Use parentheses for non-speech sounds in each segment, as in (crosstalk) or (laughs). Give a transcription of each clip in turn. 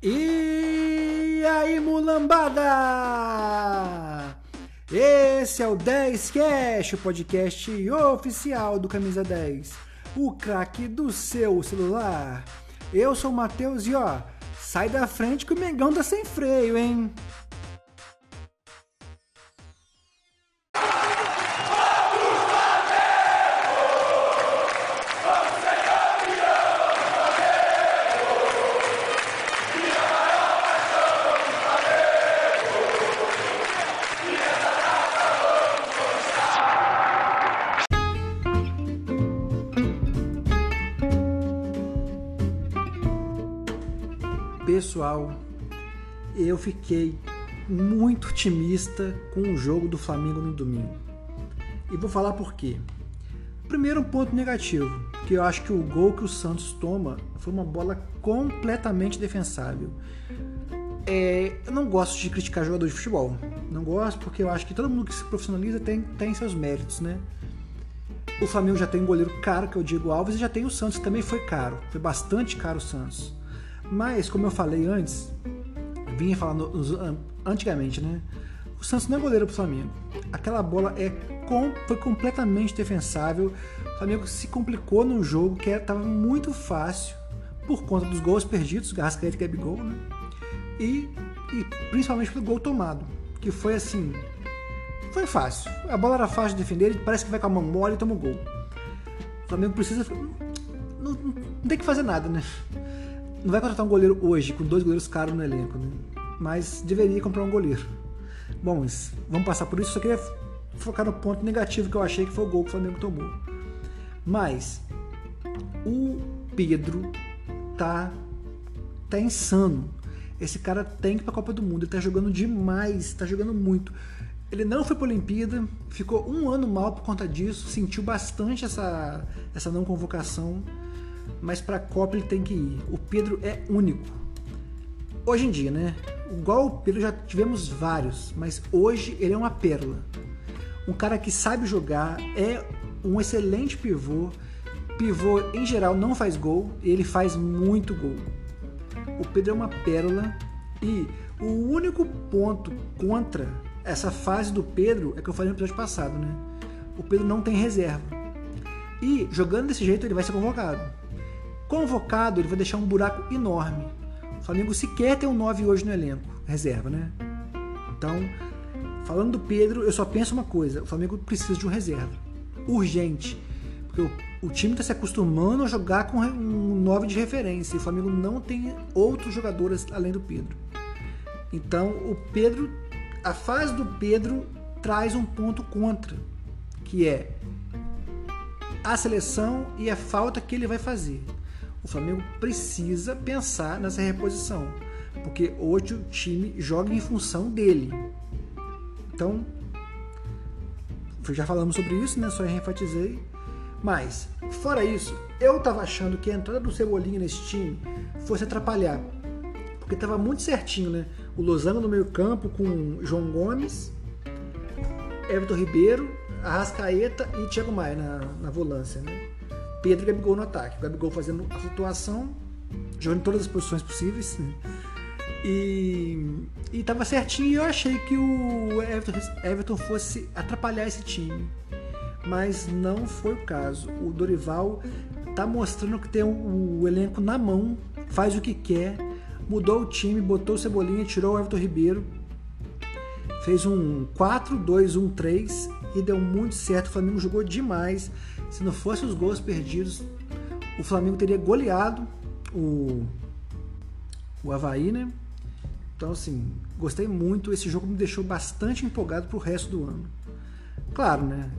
E aí, mulambada! Esse é o 10 Cash, o podcast oficial do Camisa 10, o craque do seu celular. Eu sou o Matheus e ó, sai da frente que o Mengão tá sem freio, hein? Pessoal, eu fiquei muito otimista com o jogo do Flamengo no domingo. E vou falar por quê. Primeiro, um ponto negativo, que eu acho que o gol que o Santos toma foi uma bola completamente defensável. É, eu não gosto de criticar jogador de futebol. Não gosto porque eu acho que todo mundo que se profissionaliza tem, tem seus méritos, né? O Flamengo já tem um goleiro caro, que é o Diego Alves, e já tem o Santos, que também foi caro. Foi bastante caro o Santos. Mas, como eu falei antes, vinha falando antigamente, né? O Santos não é goleiro pro Flamengo. Aquela bola é com, foi completamente defensável. O Flamengo se complicou num jogo que estava muito fácil por conta dos gols perdidos, Garrascaeta e Gabigol, né? E, e principalmente pelo gol tomado, que foi assim, foi fácil. A bola era fácil de defender, ele parece que vai com a mão mole e toma o gol. O Flamengo precisa não, não, não tem que fazer nada, né? Não vai contratar um goleiro hoje com dois goleiros caros no elenco, né? mas deveria comprar um goleiro. Bom, vamos passar por isso. Só queria focar no ponto negativo que eu achei que foi o gol que o Flamengo tomou. Mas o Pedro tá tá insano. Esse cara tem que ir pra Copa do Mundo. Ele tá jogando demais, tá jogando muito. Ele não foi para a Olimpíada, ficou um ano mal por conta disso, sentiu bastante essa, essa não convocação mas para a Copa ele tem que ir. O Pedro é único. Hoje em dia, né? Igual o Pedro já tivemos vários, mas hoje ele é uma pérola. Um cara que sabe jogar, é um excelente pivô. Pivô em geral não faz gol, ele faz muito gol. O Pedro é uma pérola e o único ponto contra essa fase do Pedro é que eu falei no episódio passado, né? O Pedro não tem reserva. E jogando desse jeito ele vai ser convocado. Convocado, ele vai deixar um buraco enorme. O Flamengo sequer tem um 9 hoje no elenco, reserva, né? Então, falando do Pedro, eu só penso uma coisa: o Flamengo precisa de um reserva. Urgente. Porque o, o time está se acostumando a jogar com um 9 de referência. E o Flamengo não tem outros jogadores além do Pedro. Então, o Pedro, a fase do Pedro traz um ponto contra, que é a seleção e a falta que ele vai fazer o Flamengo precisa pensar nessa reposição, porque hoje o time joga em função dele. Então, já falamos sobre isso, né? Só enfatizei. Mas, fora isso, eu tava achando que a entrada do Cebolinha nesse time fosse atrapalhar. Porque tava muito certinho, né? O Lozano no meio campo com João Gomes, Everton Ribeiro, Arrascaeta e Thiago Maia na, na volância, né? Pedro e Gabigol no ataque. Gabigol fazendo a flutuação, jogando todas as posições possíveis. Né? E, e tava certinho e eu achei que o Everton, Everton fosse atrapalhar esse time. Mas não foi o caso. O Dorival tá mostrando que tem o, o elenco na mão, faz o que quer, mudou o time, botou o Cebolinha, tirou o Everton Ribeiro, fez um 4-2-1-3 e deu muito certo. O Flamengo jogou demais. Se não fosse os gols perdidos, o Flamengo teria goleado o, o Havaí, né? Então, assim, gostei muito. Esse jogo me deixou bastante empolgado pro resto do ano. Claro, né?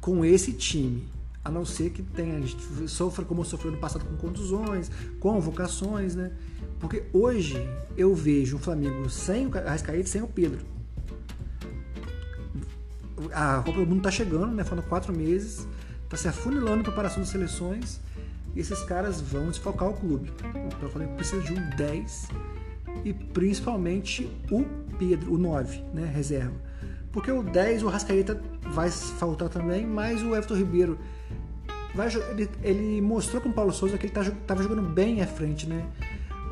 Com esse time, a não ser que tenha, sofra como sofreu no passado com contusões, convocações, né? Porque hoje eu vejo o Flamengo sem o Arrascaeta sem o Pedro. A Copa do Mundo tá chegando, né? Faltam quatro meses. Está se afunilando a preparação das seleções e esses caras vão desfocar o clube. Então eu falei que precisa de um 10 e principalmente o Pedro, o 9, né, reserva. Porque o 10, o Rascaeta vai faltar também, mas o Everton Ribeiro vai ele, ele mostrou com o Paulo Souza que ele estava tá jogando bem à frente, né?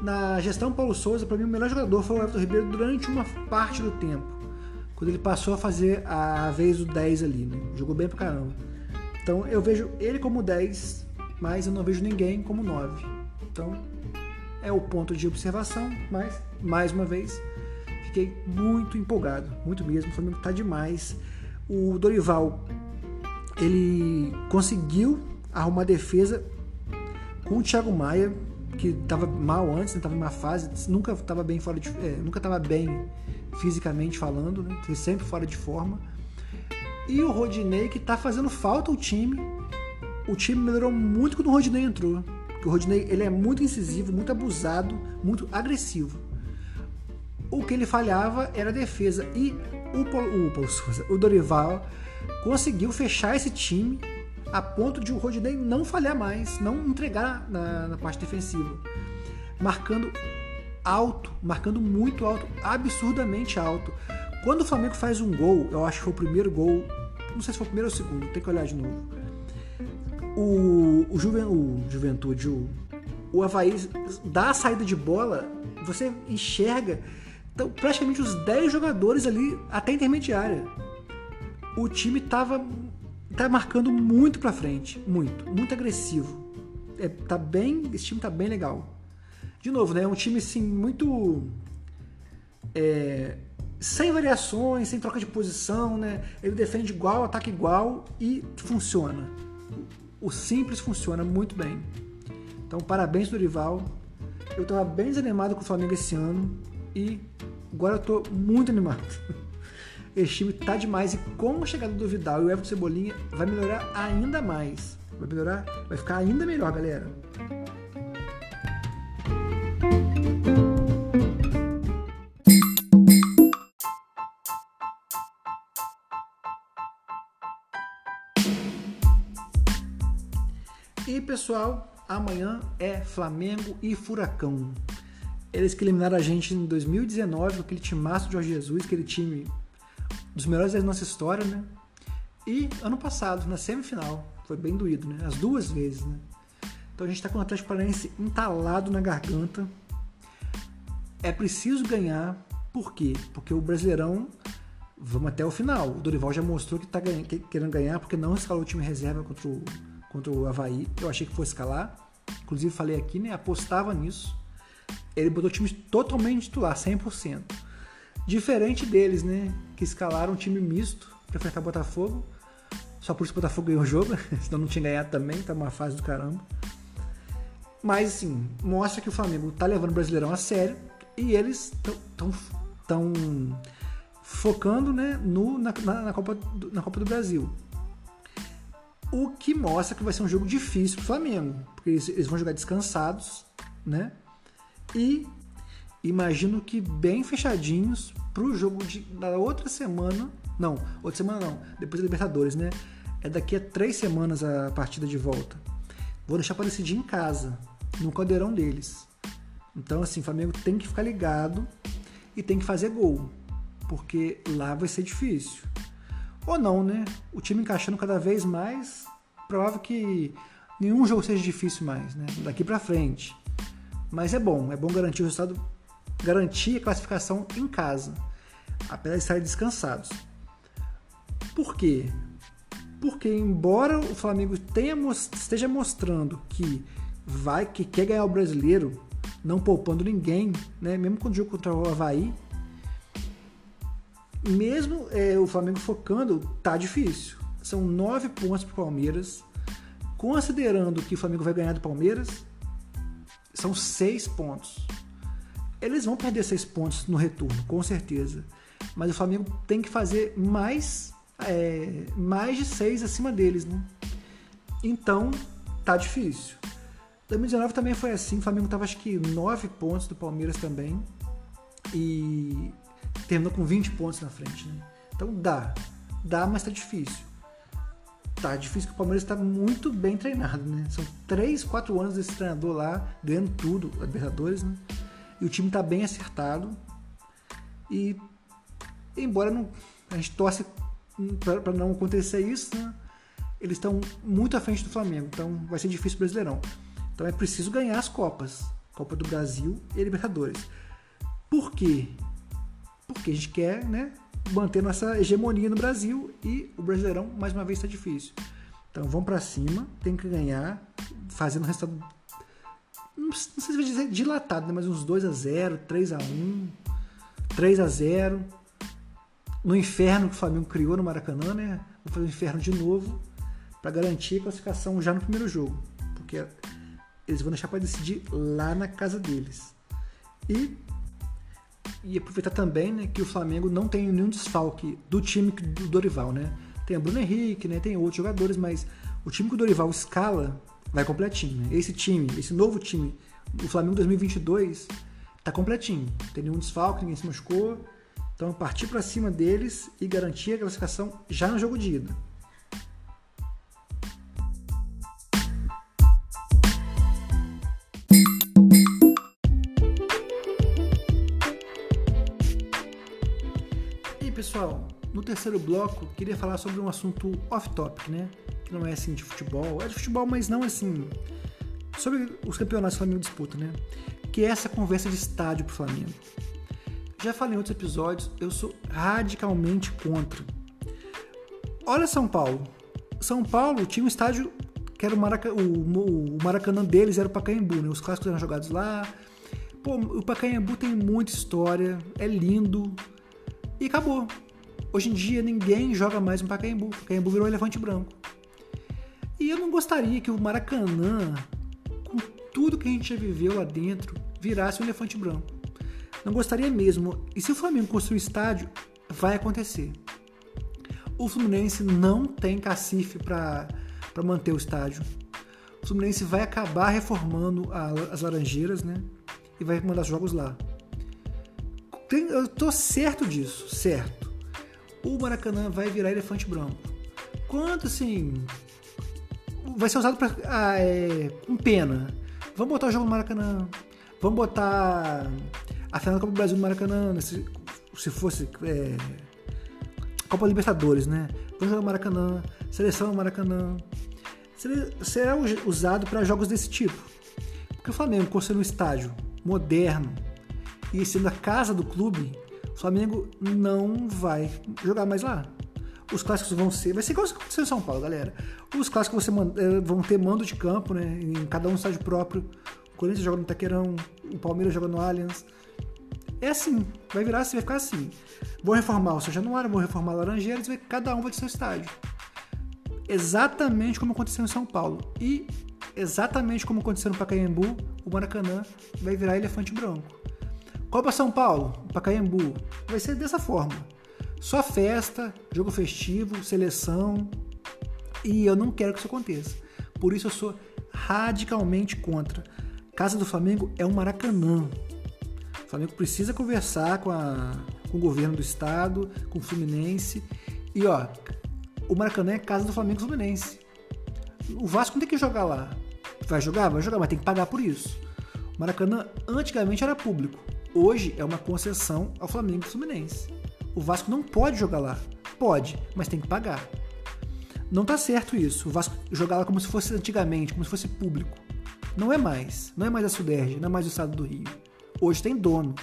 Na gestão Paulo Souza, para mim o melhor jogador foi o Everton Ribeiro durante uma parte do tempo. Quando ele passou a fazer a vez do 10 ali, né? Jogou bem pra caramba. Então eu vejo ele como 10, mas eu não vejo ninguém como 9. Então é o ponto de observação, mas mais uma vez fiquei muito empolgado, muito mesmo. O Flamengo tá demais. O Dorival ele conseguiu arrumar defesa com o Thiago Maia, que estava mal antes, estava né, em uma fase, nunca estava bem fora de, é, nunca estava bem fisicamente falando, né, sempre fora de forma. E o Rodinei que está fazendo falta ao time. O time melhorou muito quando o Rodinei entrou. Porque o Rodinei ele é muito incisivo, muito abusado, muito agressivo. O que ele falhava era a defesa. E o, o, o, o Dorival conseguiu fechar esse time a ponto de o Rodinei não falhar mais, não entregar na, na parte defensiva. Marcando alto, marcando muito alto, absurdamente alto. Quando o Flamengo faz um gol, eu acho que foi o primeiro gol, não sei se foi o primeiro ou o segundo, tem que olhar de novo. O, o, Juven, o Juventude, o, o Havaí dá a saída de bola, você enxerga então, praticamente os 10 jogadores ali até intermediária. O time tava tá marcando muito para frente, muito, muito agressivo. É, tá bem, esse time tá bem legal. De novo, né, é um time assim muito é, sem variações, sem troca de posição, né? Ele defende igual, ataca igual e funciona. O simples funciona muito bem. Então, parabéns Dorival. Eu estava bem desanimado com o Flamengo esse ano e agora eu tô muito animado. (laughs) Esse time tá demais e com a chegada do Vidal e o Everton Cebolinha vai melhorar ainda mais. Vai melhorar, vai ficar ainda melhor, galera. Pessoal, amanhã é Flamengo e Furacão. Eles que eliminaram a gente em 2019 com aquele timaço de Jorge Jesus, aquele time dos melhores da nossa história, né? E ano passado, na semifinal, foi bem doído, né? As duas vezes, né? Então a gente está com o Atlético Paranaense entalado na garganta. É preciso ganhar, por quê? Porque o Brasileirão, vamos até o final. O Dorival já mostrou que está querendo ganhar, porque não escalou o time reserva contra o, contra o Havaí. Eu achei que fosse escalar. Inclusive falei aqui, né? Apostava nisso. Ele botou o time totalmente titular, 100%. Diferente deles, né? Que escalaram um time misto para enfrentar o Botafogo. Só por isso que o Botafogo ganhou o jogo, (laughs) senão não tinha ganhado também, tá uma fase do caramba. Mas assim, mostra que o Flamengo tá levando o Brasileirão a sério e eles estão tão focando né, no, na, na, Copa na Copa do Brasil. O que mostra que vai ser um jogo difícil pro Flamengo, porque eles, eles vão jogar descansados, né? E imagino que bem fechadinhos para o jogo de, da outra semana. Não, outra semana não, depois da Libertadores, né? É daqui a três semanas a partida de volta. Vou deixar para decidir em casa, no caldeirão deles. Então, assim, o Flamengo tem que ficar ligado e tem que fazer gol, porque lá vai ser difícil. Ou não, né? O time encaixando cada vez mais, provável que nenhum jogo seja difícil mais, né? Daqui para frente. Mas é bom, é bom garantir o resultado garantir a classificação em casa, apesar de estarem descansados. Por quê? Porque embora o Flamengo tenha, esteja mostrando que vai que quer ganhar o brasileiro, não poupando ninguém, né? mesmo quando jogo contra o Havaí, mesmo é, o Flamengo focando, tá difícil. São nove pontos para o Palmeiras. Considerando que o Flamengo vai ganhar do Palmeiras, são seis pontos. Eles vão perder seis pontos no retorno, com certeza. Mas o Flamengo tem que fazer mais, é, mais de seis acima deles, né? Então, tá difícil. 2019 também foi assim. O Flamengo tava acho que nove pontos do Palmeiras também. E terminou com 20 pontos na frente, né? Então dá. Dá, mas tá difícil. Tá difícil que o Palmeiras está muito bem treinado, né? São 3, 4 anos desse treinador lá, ganhando tudo, Libertadores, né? E o time está bem acertado. E embora não, a gente torce para não acontecer isso, né? eles estão muito à frente do Flamengo. Então vai ser difícil o Brasileirão. Então é preciso ganhar as Copas. Copa do Brasil e Libertadores. Por quê? Porque a gente quer, né, manter nossa hegemonia no Brasil e o Brasileirão mais uma vez está difícil. Então vamos para cima, tem que ganhar, fazendo o resultado não sei se vai dizer dilatado, né, mas uns 2 a 0, 3 a 1, 3 a 0 no inferno que o Flamengo criou no Maracanã, né? Vou fazer o inferno de novo para garantir a classificação já no primeiro jogo, porque eles vão deixar para decidir lá na casa deles. E e aproveitar também né, que o Flamengo não tem nenhum desfalque do time do Dorival, né? Tem o Bruno Henrique, né? Tem outros jogadores, mas o time que o Dorival escala vai completinho. Né? Esse time, esse novo time, o Flamengo 2022, tá completinho. Não tem nenhum desfalque, ninguém se machucou. Então, partir para cima deles e garantir a classificação já no jogo de ida. No terceiro bloco queria falar sobre um assunto off-topic, né? Que não é assim de futebol, é de futebol, mas não assim sobre os campeonatos que o Flamengo disputa, né? Que é essa conversa de estádio pro Flamengo. Já falei em outros episódios, eu sou radicalmente contra. Olha São Paulo. São Paulo tinha um estádio que era o, Maraca, o, o Maracanã deles, era o Pacaembu, né? Os clássicos eram jogados lá. Pô, o Pacaembu tem muita história, é lindo. E acabou. Hoje em dia ninguém joga mais no Pacaembu. O Pacaembu virou um elefante branco. E eu não gostaria que o Maracanã, com tudo que a gente já viveu lá dentro, virasse um elefante branco. Não gostaria mesmo. E se o Flamengo construir estádio, vai acontecer. O Fluminense não tem cacife para manter o estádio. O Fluminense vai acabar reformando a, as Laranjeiras, né? E vai mandar os jogos lá. Tem, eu tô certo disso, certo. O Maracanã vai virar elefante branco. Quanto assim. Vai ser usado para ah, é, com pena. Vamos botar o jogo no Maracanã. Vamos botar a final da Copa do Brasil no Maracanã, se, se fosse é, Copa Libertadores, né? Vamos jogar no Maracanã, seleção no Maracanã. Será usado para jogos desse tipo. Porque o Flamengo, por ser um estádio moderno e sendo a casa do clube, o Flamengo não vai jogar mais lá. Os clássicos vão ser. Vai ser igual aconteceu em São Paulo, galera. Os clássicos você, é, vão ter mando de campo, né? Em cada um estádio próprio. O Corinthians joga no Taquerão, o Palmeiras joga no Allianz. É assim, vai virar assim, vai ficar assim. Vou reformar o São Januário, vou reformar Laranjeiras, cada um vai ter seu estádio. Exatamente como aconteceu em São Paulo. E exatamente como aconteceu no Pacaembu, o Maracanã vai virar elefante branco. Copa São Paulo, Pacaembu, vai ser dessa forma. Só festa, jogo festivo, seleção. E eu não quero que isso aconteça. Por isso eu sou radicalmente contra. Casa do Flamengo é um Maracanã. O Flamengo precisa conversar com, a, com o governo do estado, com o Fluminense. E ó, o Maracanã é casa do Flamengo e Fluminense. O Vasco não tem que jogar lá. Vai jogar? Vai jogar, mas tem que pagar por isso. O Maracanã antigamente era público. Hoje é uma concessão ao Flamengo e Fluminense. O Vasco não pode jogar lá. Pode, mas tem que pagar. Não tá certo isso. O Vasco jogar lá como se fosse antigamente, como se fosse público. Não é mais. Não é mais a Suderge, não é mais o estado do Rio. Hoje tem dono.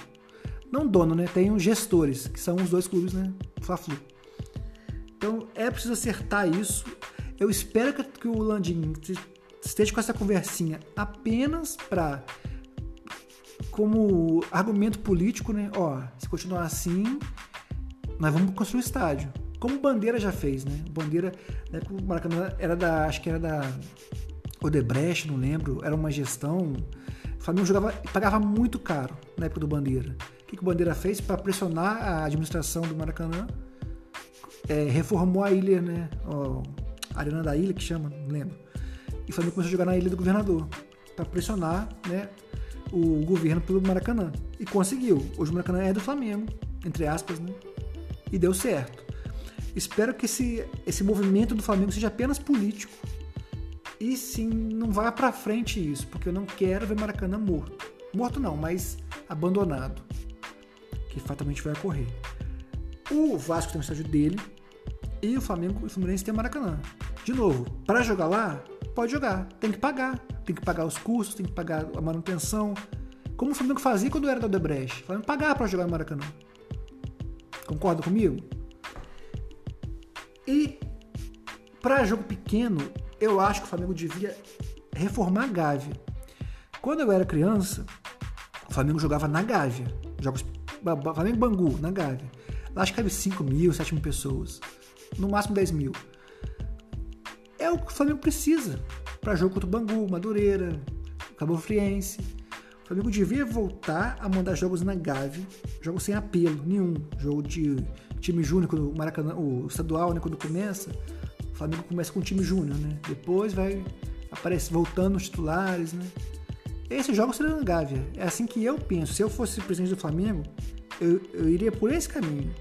Não dono, né? Tem os gestores, que são os dois clubes, né? Fla-Flu. Então é preciso acertar isso. Eu espero que, o Landim esteja com essa conversinha apenas para como argumento político, né? Ó, se continuar assim, nós vamos construir o estádio. Como o Bandeira já fez, né? O Bandeira, né, o Maracanã era da, acho que era da Odebrecht, não lembro, era uma gestão o Flamengo jogava, pagava muito caro na época do Bandeira. O que, que o Bandeira fez para pressionar a administração do Maracanã? É, reformou a ilha, né? a Arena da Ilha, que chama, não lembro. E o Flamengo começou a jogar na Ilha do Governador para pressionar né, o governo pelo Maracanã. E conseguiu. Hoje o Maracanã é do Flamengo, entre aspas, né? E deu certo. Espero que esse, esse movimento do Flamengo seja apenas político e sim, não vá para frente isso, porque eu não quero ver Maracanã morto. Morto não, mas abandonado. Que fatalmente vai ocorrer. O Vasco tem o estádio dele e o Flamengo e o Fluminense tem o Maracanã. De novo, para jogar lá, pode jogar. Tem que pagar. Tem que pagar os custos, tem que pagar a manutenção. Como o Flamengo fazia quando era da Odebrecht. O Flamengo pagava para jogar no Maracanã. Concorda comigo? E para jogo pequeno, eu acho que o Flamengo devia reformar a Gávea. Quando eu era criança, o Flamengo jogava na Gávea. Jogos Flamengo Bangu, na Gávea. Lá acho que cabe 5 mil, 7 mil pessoas. No máximo 10 mil. É o que o Flamengo precisa para jogo contra o Bangu, Madureira, Cabo Friense. O Flamengo devia voltar a mandar jogos na Gávea, jogos sem apelo nenhum. Jogo de time júnior, quando o Maracanã, o estadual, né, quando começa, o Flamengo começa com o time júnior, né? Depois vai aparece voltando os titulares, né? Esse jogo seria na Gávea. É assim que eu penso. Se eu fosse presidente do Flamengo, eu, eu iria por esse caminho.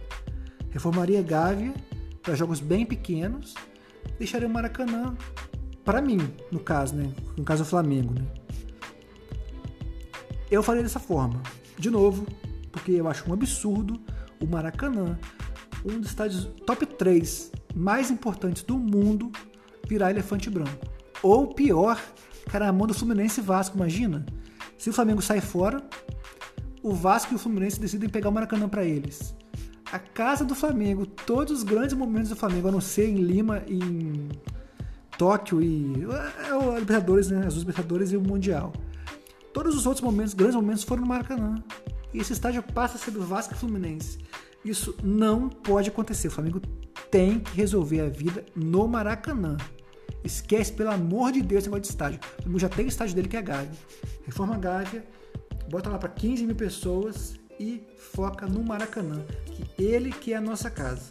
Reformaria a Gávea para jogos bem pequenos, deixaria o Maracanã para mim, no caso, né? No caso do Flamengo, né? Eu faria dessa forma. De novo, porque eu acho um absurdo o Maracanã, um dos estádios top 3 mais importantes do mundo, virar elefante branco. Ou pior, cara, a mão do Fluminense e Vasco, imagina? Se o Flamengo sai fora, o Vasco e o Fluminense decidem pegar o Maracanã para eles. A casa do Flamengo, todos os grandes momentos do Flamengo, a não ser em Lima em Tóquio e é o Libertadores, né? As Libertadores e o Mundial. Todos os outros momentos, grandes momentos, foram no Maracanã. E esse estádio passa a ser do Vasco e Fluminense. Isso não pode acontecer. O Flamengo tem que resolver a vida no Maracanã. Esquece, pelo amor de Deus, esse negócio de estádio. O Flamengo já tem o estádio dele que é a Gávea. Reforma a Gávea, bota lá para 15 mil pessoas e foca no Maracanã. Que ele que é a nossa casa.